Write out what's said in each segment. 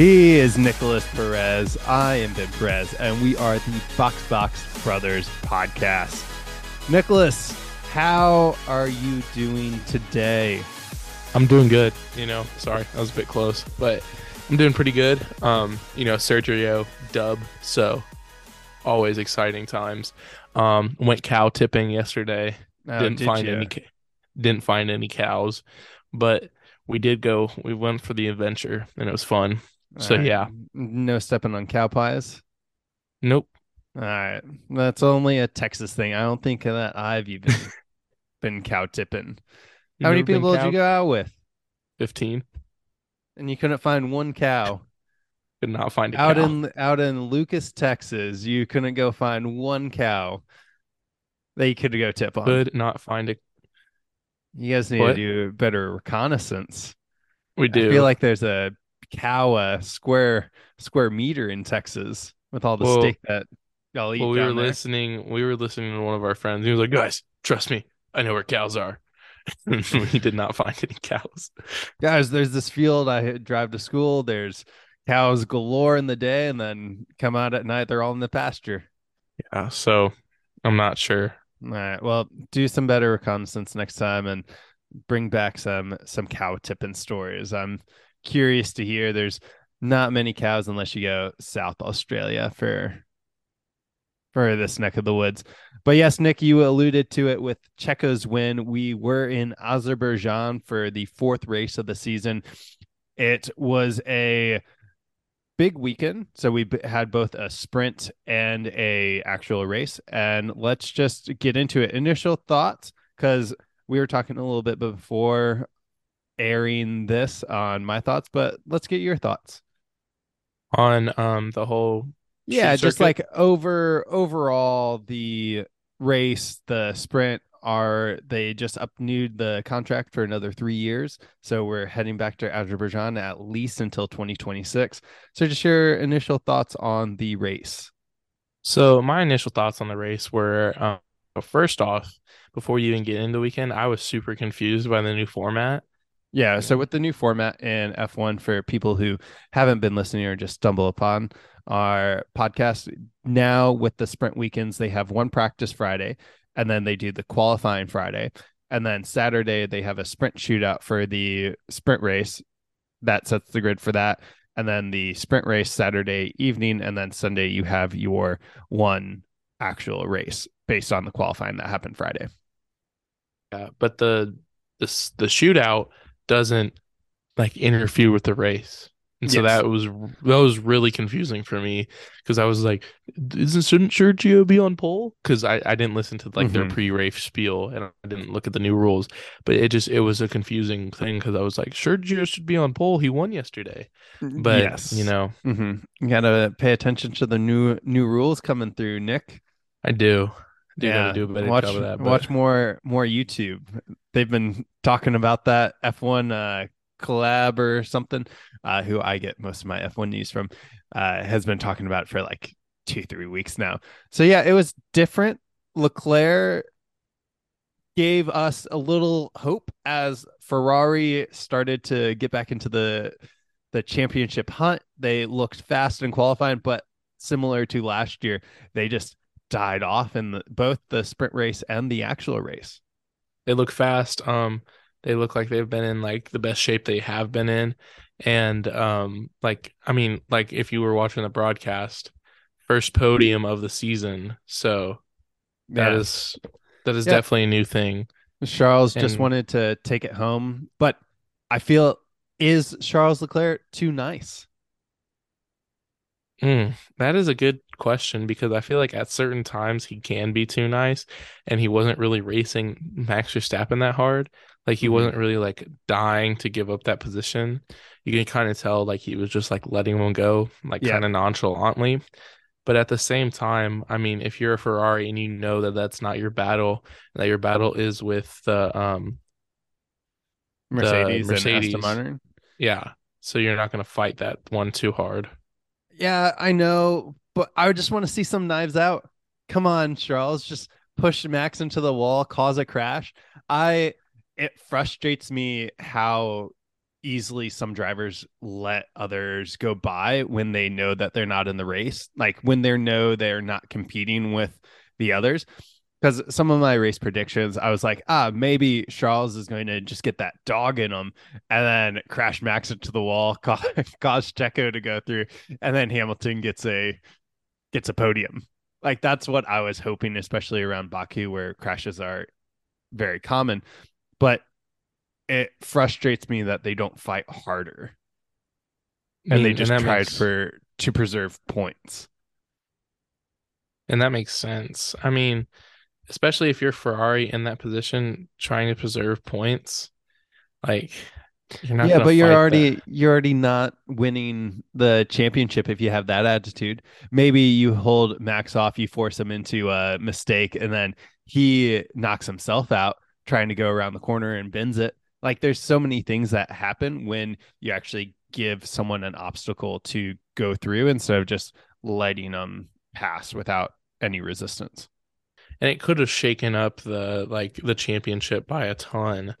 He is Nicholas Perez. I am Ben Perez, and we are the Box Box Brothers podcast. Nicholas, how are you doing today? I'm doing good. You know, sorry, I was a bit close, but I'm doing pretty good. Um, you know, Sergio dub, so always exciting times. Um, went cow tipping yesterday. Oh, didn't did find ya? any. Didn't find any cows, but we did go. We went for the adventure, and it was fun. So right. yeah, no stepping on cow pies. nope. All right, that's only a Texas thing. I don't think that I've even been cow tipping. How many Never been people did you go out with? Fifteen. And you couldn't find one cow Could not find a out cow. in out in Lucas, Texas. You couldn't go find one cow that you could go tip on. Could not find a. You guys need What? to do better reconnaissance. We do. I feel like there's a cow uh, square square meter in Texas with all the Well- steak that y'all eat well, we were there. listening. We were listening to one of our friends. He was like, "Guys, trust me, I know where cows are." we did not find any cows. Guys, there's this field I drive to school. There's cows galore in the day, and then come out at night. They're all in the pasture. Yeah, so I'm not sure. All right. Well, do some better reconnaissance next time and bring back some some cow tipping stories. I'm curious to hear. There's not many cows unless you go South Australia for for this neck of the woods. But yes, Nick, you alluded to it with Checo's win. We were in Azerbaijan for the fourth race of the season. It was a big weekend so we had both a sprint and a actual race and let's just get into it initial thoughts because we were talking a little bit before airing this on my thoughts but let's get your thoughts On um the whole yeah just circuit? like over overall the race the sprint are they just upnewed the contract for another three years so we're heading back to azerbaijan at least until 2026 so just your initial thoughts on the race So my initial thoughts on the race were, um, first off, before you even get into the weekend, I was super confused by the new format. Yeah, so with the new format in F1 for people who haven't been listening or just stumble upon our podcast, now with the sprint weekends, they have one practice Friday and then they do the qualifying Friday. And then Saturday, they have a sprint shootout for the sprint race that sets the grid for that. And then the sprint race Saturday evening. And then Sunday, you have your one actual race based on the qualifying that happened Friday. Yeah, but the the the shootout doesn't like interfere with the race. And so Yes. that was that was really confusing for me because I was like, isn't shouldn't Sergio be on pole? Because I, I didn't listen to like their Mhm. pre-race spiel and I didn't look at the new rules. But it just it was a confusing thing because I was like, Sergio should be on pole. He won yesterday. But yes. you know, hmm You gotta pay attention to the new new rules coming through, Nick. I do. I do gotta do a better watch job of that. But watch more more YouTube. They've been talking about that F1 uh, collab or something. Uh, who I get most of my F1 news from, uh, has been talking about it for like two three weeks now. So yeah, it was different. Leclerc gave us a little hope as Ferrari started to get back into the the championship hunt. They looked fast in qualifying, but similar to last year, they just died off in the, both the sprint race and the actual race. they look fast. Um, they look like they've been in like the best shape they have been in. And um, like I mean, like if you were watching the broadcast, first podium of the season. So that Yeah. is that is Yeah. definitely a new thing. Charles just wanted to take it home, but I feel is Charles Leclerc too nice? Mm, that is a good question because I feel like at certain times he can be too nice, and he wasn't really racing Max Verstappen that hard. Like he Mhm. wasn't really like dying to give up that position. You can kind of tell like he was just like letting him go, like Yeah. kind of nonchalantly. But at the same time, I mean, if you're a Ferrari and you know that that's not your battle, that your battle is with the um, Mercedes, and Mercedes. Aston Martin. yeah, so you're not gonna fight that one too hard. Yeah, I know, but I just want to see some knives out. Come on, Charles, just push Max into the wall, cause a crash. I it frustrates me how easily some drivers let others go by when they know that they're not in the race, like when they know they're not competing with the others. Because some of my race predictions, I was like, ah, maybe Charles is going to just get that dog in him and then crash Max into the wall, cause, cause Checo to go through, and then Hamilton gets a gets a podium. Like that's what I was hoping, especially around Baku where crashes are very common. But it frustrates me that they don't fight harder. And mean, they just and tried makes- for to preserve points. And that makes sense. I mean, especially if you're Ferrari in that position trying to preserve points, like you're not yeah, but you're already that. you're already not winning the championship if you have that attitude. Maybe you hold Max off, you force him into a mistake, and then he knocks himself out trying to go around the corner and bends it. Like there's so many things that happen when you actually give someone an obstacle to go through instead of just letting them pass without any resistance. And it could have shaken up the like the championship by a ton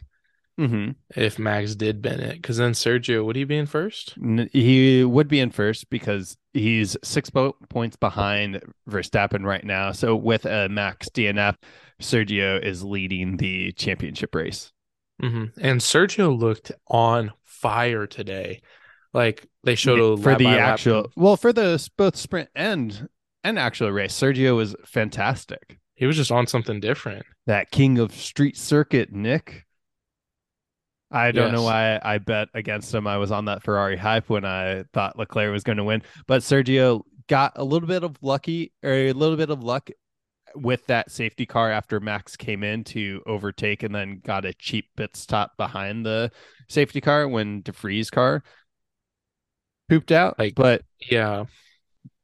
Mm-hmm. if Max did bend it. Because then Sergio, would he be in first? He would be in first because he's six po- points behind Verstappen right now. So with a max DNF, Sergio is leading the championship race. hmm And Sergio looked on fire today. Like they showed a for the by lap actual, well, for the both sprint and and actual race, Sergio was fantastic. He was just on something different. That king of street circuit, Nick. I don't know why I bet against him. I was on that Ferrari hype when I thought Leclerc was going to win, but Sergio got a little bit of lucky or a little bit of luck with that safety car after Max came in to overtake and then got a cheap pit stop behind the safety car when de Vries car pooped out. Like- but Yeah.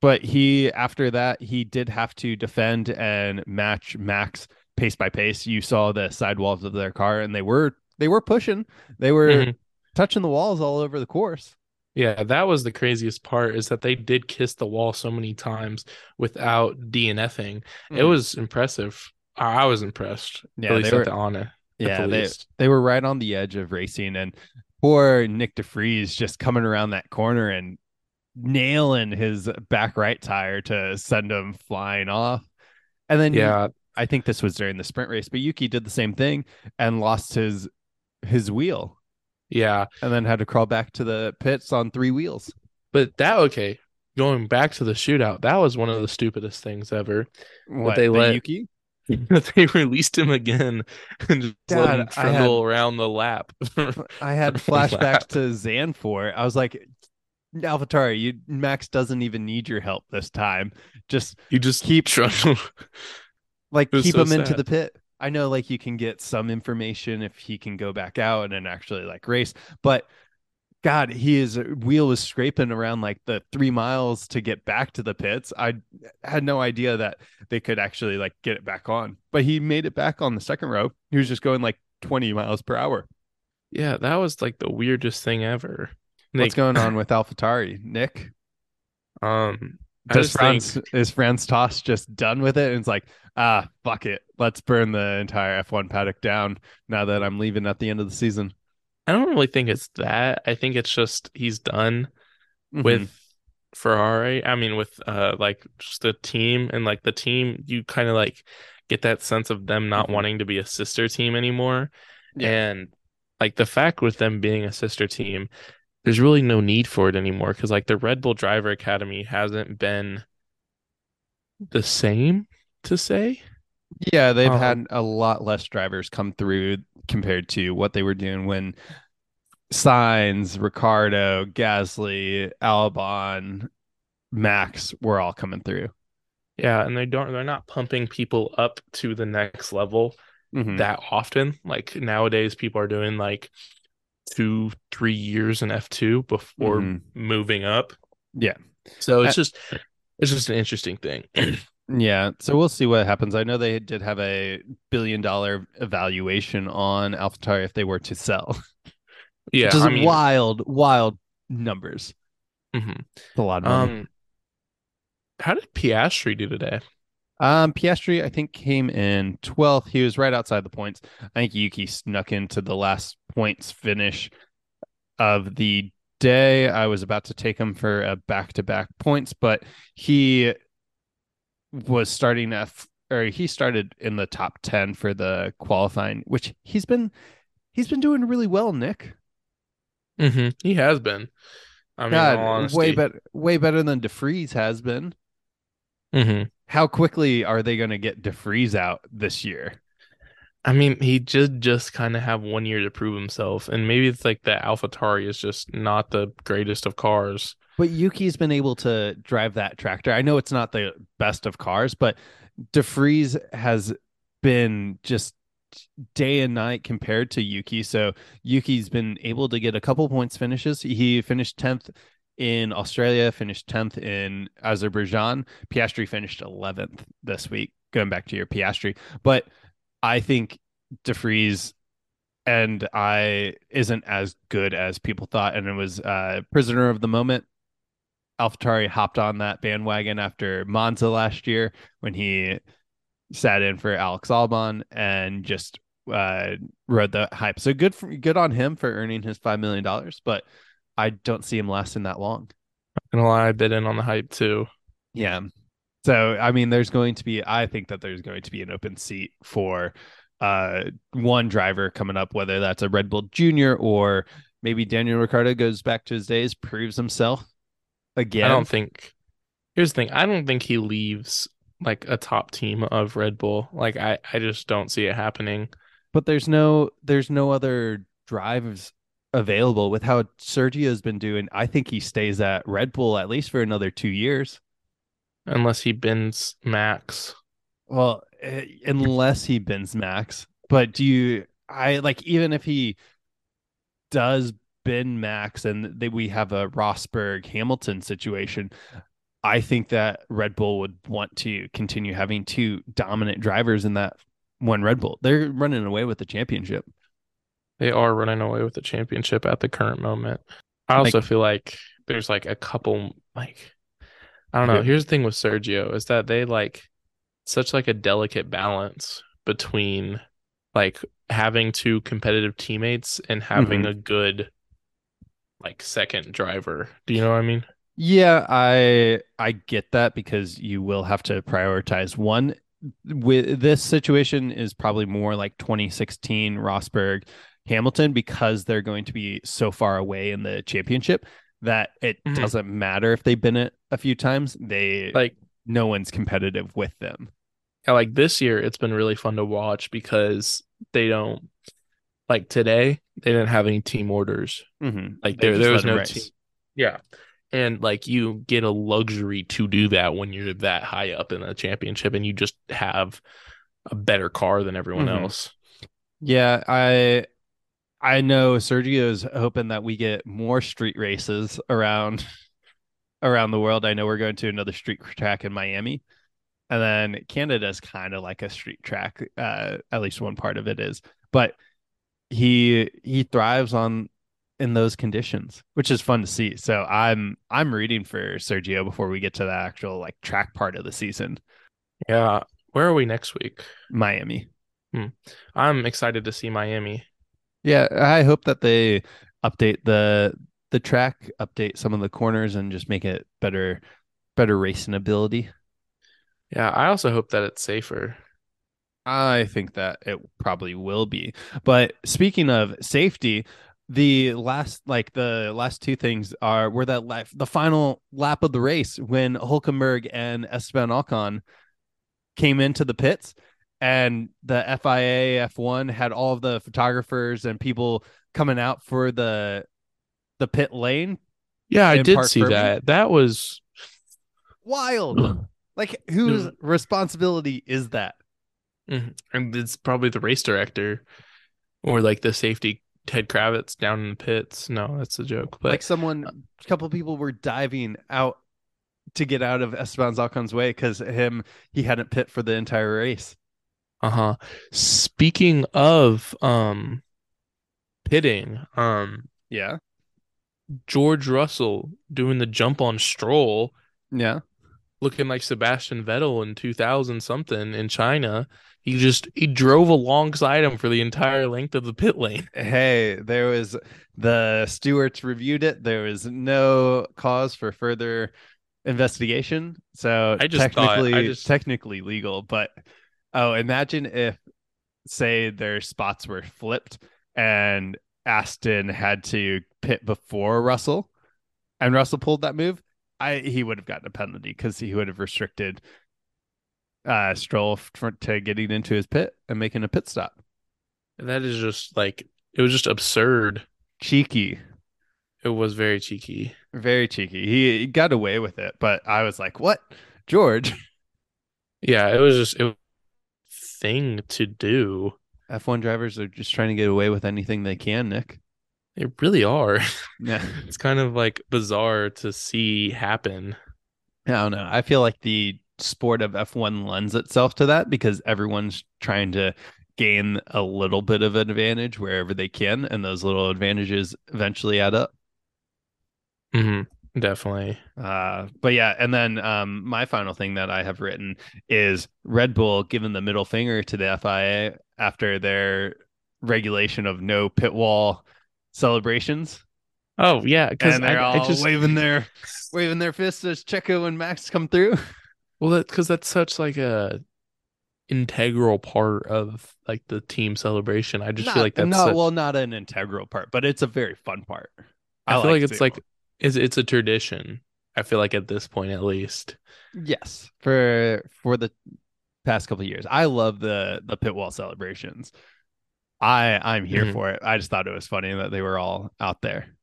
But he after that he did have to defend and match Max pace by pace. You saw the sidewalls of their car and they were they were pushing. They were Mhm. touching the walls all over the course. Yeah, that was the craziest part is that they did kiss the wall so many times without DNFing. It Mhm. was impressive. I was impressed. Yeah, at least they at were- the honor. yeah, the they least. they were right on the edge of racing and poor Nyck de Vries just coming around that corner and nailing his back right tire to send him flying off. And then Yeah, I think this was during the sprint race, but Yuki did the same thing and lost his his wheel yeah. and then had to crawl back to the pits on three wheels. But that okay. Going back to the shootout, that was one of the stupidest things ever. What they the let- Yuki? they released him again and just let God, him I had- around the lap. I had Lap. flashbacks to Zandvoort. I was like, AlphaTauri, you Max doesn't even need your help this time. Just you just Keep- trundle. like keep so him into the pit. I know like you can get some information if he can go back out and actually like race, but God, his wheel was scraping around like the three miles to get back to the pits. I had no idea that they could actually like get it back on, but he made it back on the second row. He was just going like 20 miles per hour. Yeah, that was like the weirdest thing ever. What's going on with AlphaTauri, Nick? Um, Does just think- Franz is Franz Tost just done with it? And it's like, ah, fuck it. Let's burn the entire F1 paddock down now that I'm leaving at the end of the season. I don't really think it's that. I think it's just he's done Mhm. with Ferrari. I mean, with uh like just the team and like the team, you kind of like get that sense of them not Mhm. wanting to be a sister team anymore. Yeah. And like the fact with them being a sister team, there's really no need for it anymore because like the Red Bull Driver Academy hasn't been the same to say. Yeah, they've Um, had a lot less drivers come through compared to what they were doing when Sainz, Ricciardo, Gasly, Albon, Max were all coming through. Yeah, and they don't they're not pumping people up to the next level Mhm. that often. Like nowadays, people are doing like two, three years in F2 before Mhm. moving up. Yeah. So it's Uh, just it's just an interesting thing. Yeah, so we'll see what happens. I know they did have a billion dollar evaluation on AlphaTauri if they were to sell, yeah, is I mean, wild, wild numbers. mhm. A lot of money. um, how did Piastri do today? Um, Piastri, I think, came in 12th. He was right outside the points. I think Yuki snuck into the last points finish of the day. I was about to take him for a back to back points, but he was starting F or he started in the top 10 for the qualifying, which he's been he's been doing really well, Nick. Mm-hmm. He has been. I mean, God, way better, way better than de Vries has been. Mm-hmm. How quickly are they going to get de Vries out this year? I mean, he just just kind of have one year to prove himself, and maybe it's like the AlphaTauri is just not the greatest of cars. But Yuki's been able to drive that tractor. I know it's not the best of cars, but de Vries has been just day and night compared to Yuki. So Yuki's been able to get a couple points finishes. He finished 10th in Australia, finished 10th in Azerbaijan. Piastri finished 11th this week, going back to your Piastri. But I think de Vries and I isn't as good as people thought, and it was uh, prisoner of the moment. AlphaTauri hopped on that bandwagon after Monza last year when he sat in for Alex Albon and just uh, rode the hype. So good for good on him for earning his five million dollars, but I don't see him lasting that long. Not gonna lie, I bit in on the hype too. Yeah, so, I mean, there's going to be, I think that there's going to be an open seat for uh, one driver coming up, whether that's a Red Bull Junior or maybe Daniel Ricciardo goes back to his days, proves himself again. I don't think, here's the thing I don't think he leaves like a top team of Red Bull. Like, I, I just don't see it happening. But there's no, there's no other drives available with how Sergio's been doing. I think he stays at Red Bull at least for another two years unless he bins Max. Well, uh, unless he bins Max. But do you? I like even if he does bin Max and they, we have a Rosberg Hamilton situation. I think that Red Bull would want to continue having two dominant drivers in that one Red Bull. They're running away with the championship. They are running away with the championship at the current moment. I also like, feel like there's like a couple like I don't know. Here's the thing with Sergio is that they like such like a delicate balance between like having two competitive teammates and having mm-hmm. a good like second driver. Do you know what I mean? Yeah, I I get that because you will have to prioritize one. With this situation is probably more like 2016 Rosberg Hamilton because they're going to be so far away in the championship that it mm-hmm. doesn't matter if they've been it a few times. They like no one's competitive with them. Yeah, like this year, it's been really fun to watch because they don't like today. They didn't have any team orders. Mm-hmm. Like there, there was no team. Yeah, and like you get a luxury to do that when you're that high up in the championship, and you just have a better car than everyone mm-hmm. else. Yeah, I I know Sergio is hoping that we get more street races around around the world. I know we're going to another street track in Miami. And then Canada is kind of like a street track. Uh, at least one part of it is. But he he thrives on in those conditions, which is fun to see. So I'm I'm reading for Sergio before we get to the actual like track part of the season. Yeah. Where are we next week? Miami. Hmm. I'm excited to see Miami. Yeah, I hope that they update the the track, update some of the corners, and just make it better, better racing ability. Yeah, I also hope that it's safer. I think that it probably will be. But speaking of safety, the last like the last two things are were that life the final lap of the race when Hulkenberg and Esteban Ocon came into the pits and the FIA F1 had all of the photographers and people coming out for the the pit lane. Yeah, I did Park see that. That was wild. like whose responsibility is that? Mm-hmm. And it's probably the race director or like the safety Ted Kravitz down in the pits. No, that's a joke. But like someone, a couple people were diving out to get out of Esteban Ocon's way because him he hadn't pit for the entire race. Uh-huh. Speaking of um pitting, um yeah. George Russell doing the jump on Stroll. Yeah. looking like Sebastian Vettel in 2000 something in China. He just he drove alongside him for the entire length of the pit lane. Hey, there was the stewards reviewed it. There was no cause for further investigation. So I just technically thought- I just- technically legal, but oh, imagine if say their spots were flipped and Aston had to pit before Russell and Russell pulled that move. I he would have gotten a penalty because he would have restricted uh Stroll to getting into his pit and making a pit stop. And that is just like it was just absurd. Cheeky. It was very cheeky. Very cheeky. He, he got away with it, but I was like, "What, George?" Yeah, it was just it thing to do. F1 drivers are just trying to get away with anything they can, Nick. They really are. Yeah, It's kind of like bizarre to see happen. I don't know. I feel like the sport of F1 lends itself to that because everyone's trying to gain a little bit of an advantage wherever they can, and those little advantages eventually add up. hmm Definitely. Uh, but yeah, and then um, my final thing that I have written is Red Bull giving the middle finger to the FIA after their regulation of no pit wall celebrations, Oh yeah, because they're I, all I just waving their waving their fists as Checo and Max come through. well that because that's such like a integral part of like the team celebration. I just not, feel like that's not a- well, not an integral part, but it's a very fun part. I, feel like it's seeing like them. it's a tradition. I feel like at this point at least. yes for for the past couple of years. I love the the pit wall celebrations. I I'm here Mhm. for it. I just thought it was funny that they were all out there.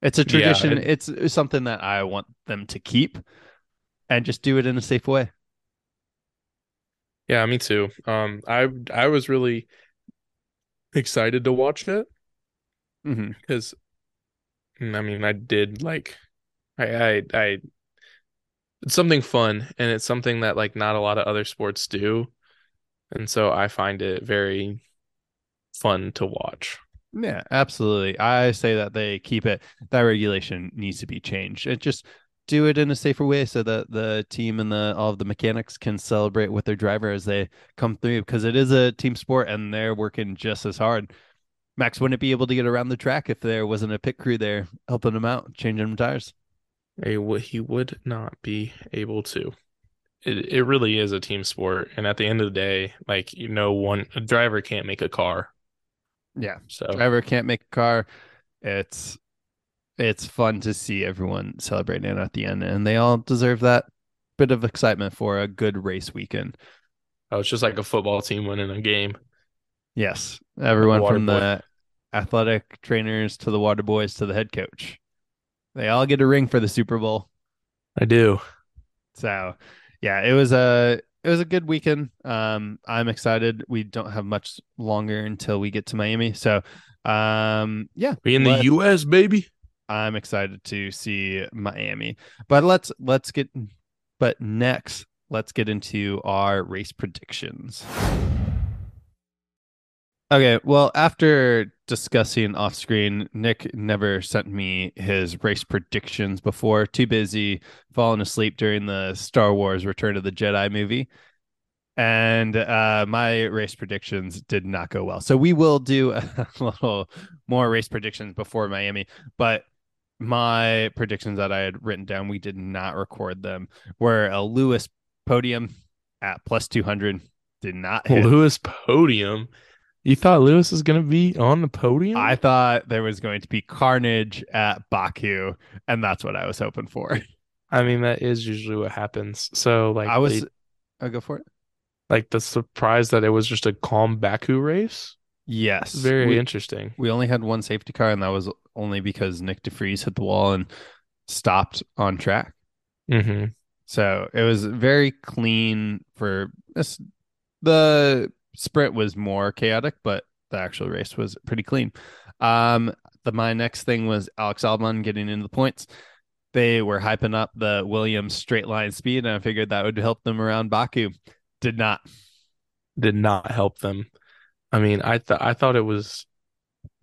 It's a tradition. and- it's, it's something that I want them to keep and just do it in a safe way. Yeah, me too. Um, I I was really excited to watch it Mm-hmm. because, I mean, I did like, I I I. It's something fun, and it's something that like not a lot of other sports do, and so I find it very fun to watch. Yeah, absolutely. I say that they keep it. That regulation needs to be changed. It just do it in a safer way so that the team and the all of the mechanics can celebrate with their driver as they come through because it is a team sport and they're working just as hard. Max wouldn't be able to get around the track if there wasn't a pit crew there helping him out, changing him tires. He would he would not be able to. It it really is a team sport, and at the end of the day, like you know, one a driver can't make a car. Yeah. So Driver can't make a car. It's it's fun to see everyone celebrating at the end, and they all deserve that bit of excitement for a good race weekend. oh, it's just like a football team winning a game. Yes, everyone water from boy. the athletic trainers to the water boys to the head coach. They all get a ring for the Super Bowl. I do. So, yeah, it was a it was a good weekend. Um, I'm excited. We don't have much longer until we get to Miami. So, um, yeah, We in the U.S. baby. I'm excited to see Miami. But let's let's get but next let's get into our race predictions. Okay, well, after discussing off screen, Nick never sent me his race predictions before. Too busy falling asleep during the Star Wars Return of the Jedi movie. And uh, my race predictions did not go well. So we will do a little more race predictions before Miami. But my predictions that I had written down, we did not record them, were a Lewis podium at plus 200. Did not hit. Lewis podium. You thought Lewis was gonna be on the podium? I thought there was going to be carnage at Baku, and that's what I was hoping for. I mean, that is usually what happens. So like I was, I'll go for it. like the surprise that it was just a calm Baku race. Yes, Very we, interesting. we only had one safety car, and that was only because Nyck de Vries hit the wall and stopped on track. hmm So it was very clean for this. The sprint was more chaotic, but the actual race was pretty clean. Um, the my next thing was Alex Albon getting into the points. They were hyping up the Williams straight line speed, and I figured that would help them around Baku. Did not. Did not help them. I mean, I thought I thought it was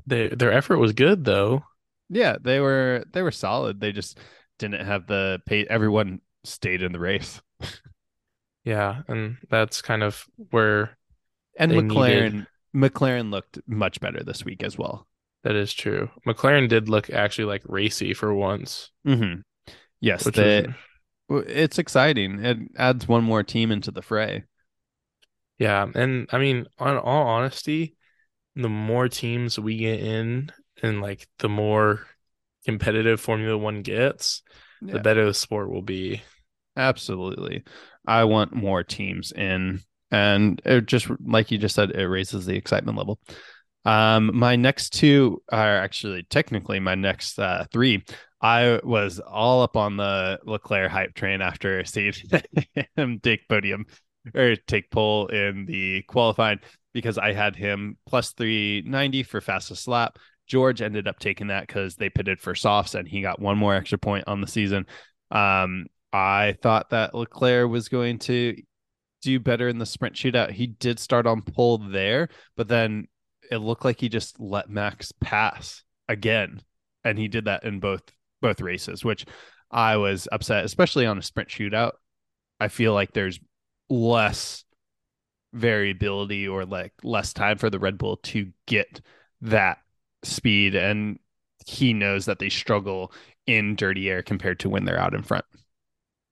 their their effort was good though. Yeah, they were they were solid. They just didn't have the pace. Everyone stayed in the race. Yeah, and that's kind of where And McLaren needed- McLaren looked much better this week as well. that is true. McLaren did look actually like racy for once, Mm-hmm. Yes, they, was it's exciting. It adds one more team into the fray. yeah. And I mean, on all honesty, the more teams we get in, and like the more competitive Formula One gets, Yeah. the better the sport will be. Absolutely. I want more teams in and it just like you just said it raises the excitement level. Um my next two are actually technically my next uh 3. I was all up on the Leclerc hype train after seeing him take podium or take pole in the qualifying because I had him plus 390 for fastest lap. George ended up taking that because they pitted for softs and he got one more extra point on the season. Um, I thought that Leclerc was going to do better in the sprint shootout. He did start on pole there, but then it looked like he just let Max pass again, and he did that in both both races, which I was upset, especially on a sprint shootout. I feel like there's less variability or like less time for the Red Bull to get that speed, and he knows that they struggle in dirty air compared to when they're out in front.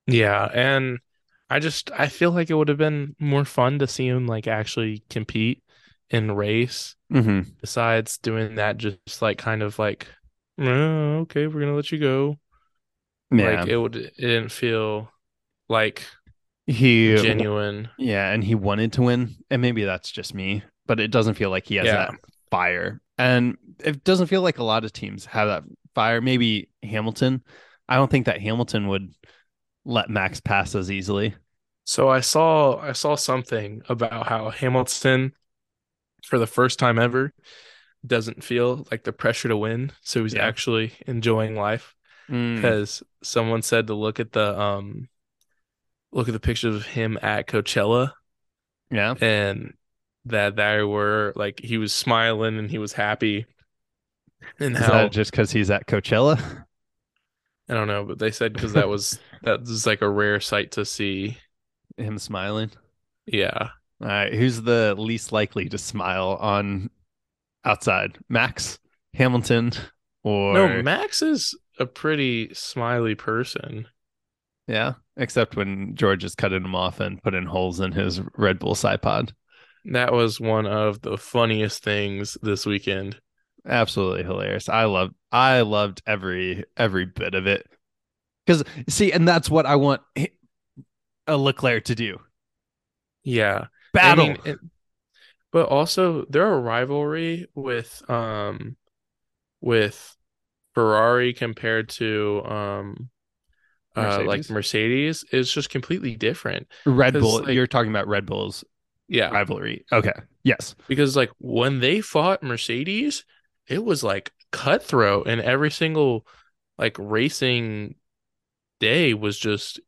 Yeah, and I just I feel like it would have been more fun to see him like actually compete in race Mm-hmm. besides doing that just like kind of like "Oh, okay, we're gonna let you go. Yeah, Like it would it didn't feel like he genuine. Yeah, and he wanted to win, and maybe that's just me, but it doesn't feel like he has Yeah. that fire, and it doesn't feel like a lot of teams have that fire. Maybe Hamilton. I don't think that Hamilton would let Max pass as easily. So I saw I saw something about how Hamilton for the first time ever doesn't feel like the pressure to win, so he's Yeah. actually enjoying life. Mm, because someone said to look at the um look at the pictures of him at Coachella yeah, and that there were like he was smiling and he was happy and is how that just because he's at Coachella? I don't know but they said because that was that was like a rare sight to see Him smiling. yeah All right, who's the least likely to smile on outside? Max, Hamilton, or no Max is a pretty smiley person yeah, except when George is cutting him off and putting holes in his Red Bull side pod. that was one of the funniest things this weekend absolutely hilarious. I loved i loved every every bit of it. Because see and that's what i want a leclerc to do. Yeah. Battle. I mean, it- but also their rivalry with um with Ferrari compared to um uh like Mercedes? Mercedes is just completely different. Red bull like- you're talking about red bull's Yeah, rivalry. Okay. Yes. Because like when they fought Mercedes, it was like cutthroat and every single like racing day was just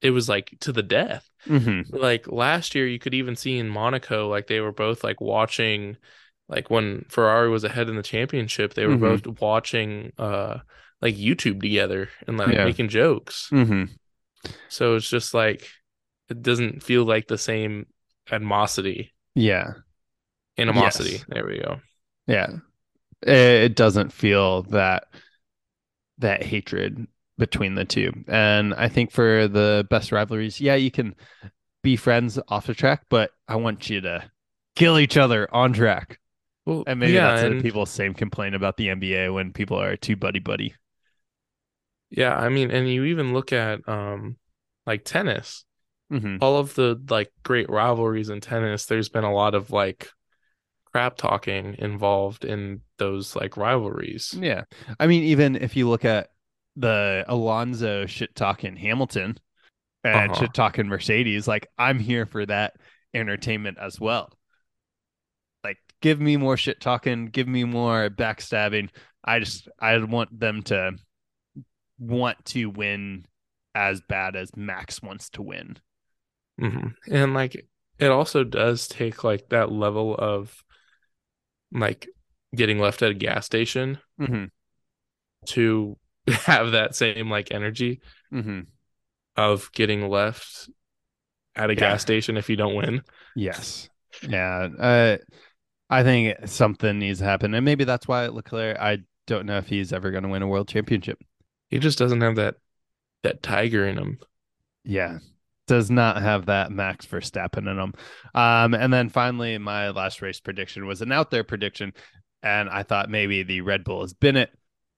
it was like to the death. mm-hmm. like last year you could even see in Monaco like they were both like watching like when Ferrari was ahead in the championship they were Mhm. both watching uh like YouTube together and like Yeah. making jokes Mm-hmm. so it's just like it doesn't feel like the same animosity yeah animosity Yes. there we go yeah it doesn't feel that that hatred between the two. And i think for the best rivalries yeah you can be friends off the track but i want you to kill each other on track. Well and maybe yeah that's and people's same complaint about the nba when people are too buddy buddy yeah I mean and you even look at um like tennis. Mm-hmm. all of the like great rivalries in tennis there's been a lot of like crap talking involved in those like rivalries. Yeah. I mean even if you look at the alonso shit talking hamilton and Uh-huh. shit talking mercedes like i'm here for that entertainment as well. Like give me more shit talking give me more backstabbing. I just i want them to want to win as bad as max wants to win. Hmm And like it also does take like that level of like getting left at a gas station mm-hmm. to have that same like energy. Mm-hmm. of getting left at a Yeah. gas station if you don't win. Yes. Yeah. Uh, I think something needs to happen. And maybe that's why Leclerc, I don't know if he's ever going to win a world championship. He just doesn't have that that tiger in him. Yeah. Does not have that Max Verstappen in him. Um, and then finally, my last race prediction was an out there prediction. And I thought maybe the Red Bull has been it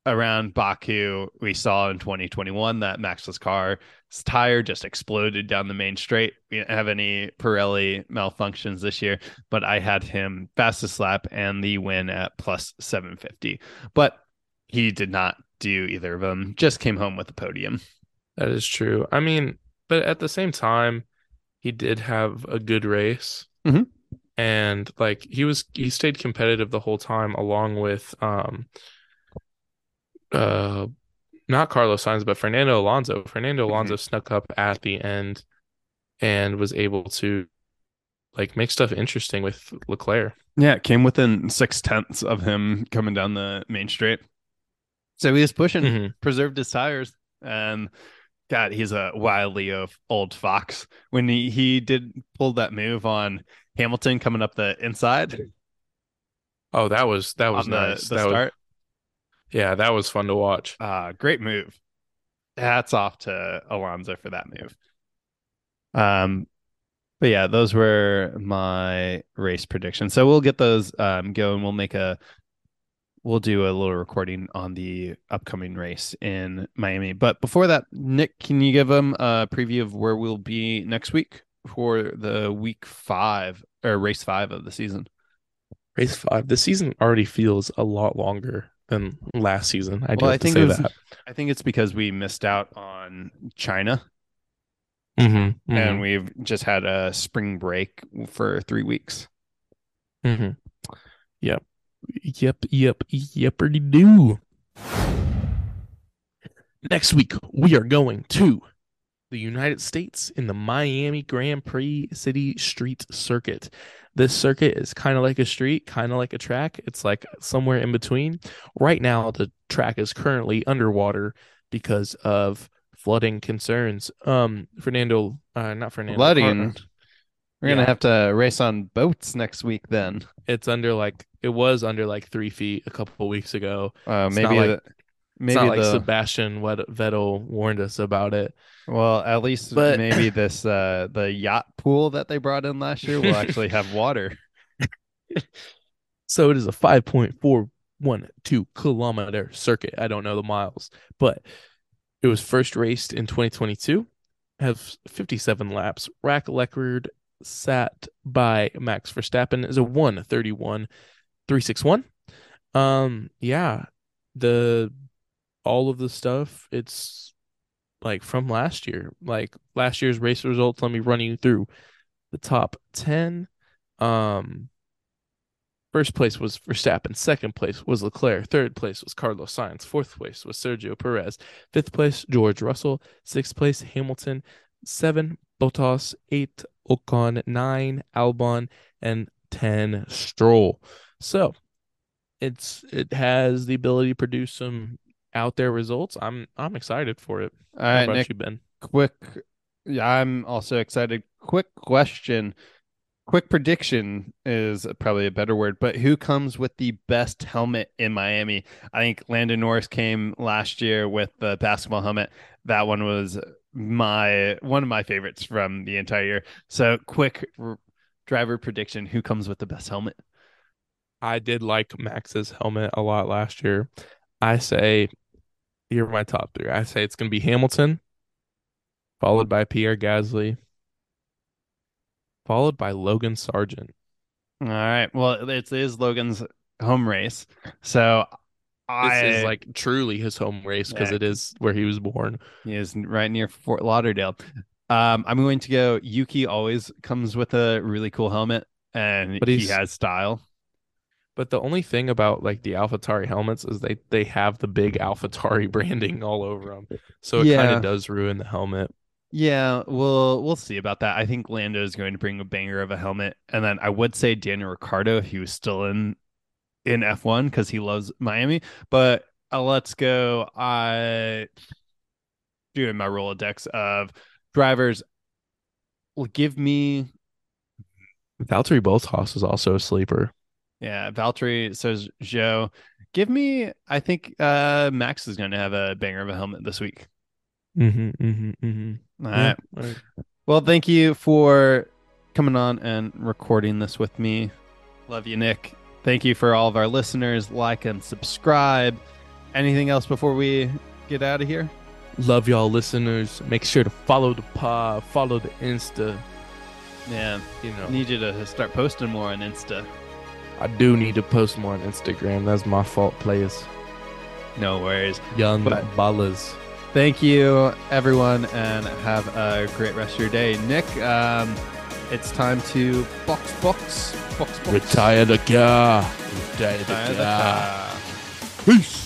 around Baku. We saw in 2021 that Max's car's tire just exploded down the main straight. We didn't have any Pirelli malfunctions this year, but I had him fastest lap and the win at plus 750. But he did not do either of them, just came home with a podium. That is true. I mean, but at the same time, he did have a good race. Mhm. And like he was he stayed competitive the whole time along with um uh not Carlos Sainz but Fernando Alonso. Fernando Alonso snuck up at the end and was able to like make stuff interesting with Leclerc. Yeah, it came within six tenths of him coming down the main straight. So he was pushing, Mhm. preserved his tires, and God, he's a wildly o- old fox. When he, he did pull that move on Hamilton coming up the inside Oh, that was that was on the, nice. the that was start, yeah, that was fun to watch. uh, great move. Hats off to Alonso for that move. Um, but yeah, those were my race predictions. So we'll get those um going. We'll make a we'll do a little recording on the upcoming race in Miami. But before that, Nick, can you give them a preview of where we'll be next week for the week five or race five of the season? Race five. The season already feels a lot longer than last season. I do Well, I think to it say was- that. I think it's because we missed out on China Mhm, and we've just had a spring break for three weeks. mhm. Yep. Yep. Yep. Yepperty do. Next week, we are going to the United States in the Miami Grand Prix City Street Circuit. This circuit is kind of like a street, kind of like a track. It's like somewhere in between. Right now, the track is currently underwater because of flooding concerns. Um, Fernando, uh, not Fernando, Flooding? Car- We're gonna have to race on boats next week then. it's under like it was under like three feet a couple weeks ago. Uh, maybe like- the, It's maybe not like Sebastian Vettel warned us about it. well at least But- maybe this uh the yacht pool that they brought in last year will actually have water. So it is a 5.412 kilometer circuit. I don't know the miles, but it was first raced in 2022, Have 57 laps. Rack record sat by Max Verstappen is a 131.361. Um, yeah, the all of the stuff it's like from last year, like last year's race results. Let me run you through the top 10. Um, First place was Verstappen. Second place was Leclerc. Third place was Carlos Sainz. Fourth place was Sergio Perez. Fifth place, George Russell. Sixth place, Hamilton. Seven, Bottas. Eight, Ocon. Nine, Albon. And 10, Stroll. So it's it has the ability to produce some out there results. I'm I'm excited for it. All right, Nick. you, Ben? Quick, yeah, I'm also excited. Quick question, quick prediction is probably a better word. But who comes with the best helmet in Miami? I think Lando Norris came last year with the basketball helmet. That one was my one of my favorites from the entire year. So quick r- driver prediction: Who comes with the best helmet? I did like Max's helmet a lot last year. I say here are my top three. I say it's gonna be Hamilton, followed by Pierre Gasly, followed by Logan Sargeant. All right. Well, it is Logan's home race, so This is like truly his home race because Yeah. it is where he was born. He is right near Fort Lauderdale. Um, I'm going to go. Yuki always comes with a really cool helmet, and But he has style. But the only thing about like the AlphaTauri helmets is they they have the big AlphaTauri branding all over them, so it kind of does ruin the helmet. Yeah, we'll we'll see about that. I think Lando is going to bring a banger of a helmet, and then I would say Daniel Ricciardo if he was still in in F1 because he loves Miami. But uh, let's go. I doing my Rolodex of drivers will give me Valtteri Bottas is also a sleeper. yeah, Valtteri says Joe. Give me I think uh Max is gonna have a banger of a helmet this week. Mm-hmm, mm-hmm, mm-hmm. All right. Well, thank you for coming on and recording this with me. Love you, Nick. Thank you for all of our listeners. Like and subscribe. Anything else before we get out of here? Love y'all listeners. Make sure to follow the pod, follow the Insta. Yeah, You know, need you to start posting more on Insta. I do need to post more on Instagram. That's my fault, players. No worries. Young But- ballers. Thank you, everyone, and have a great rest of your day. Nick, um, it's time to box, box, box, box. Retire the car. Retire the car. Peace.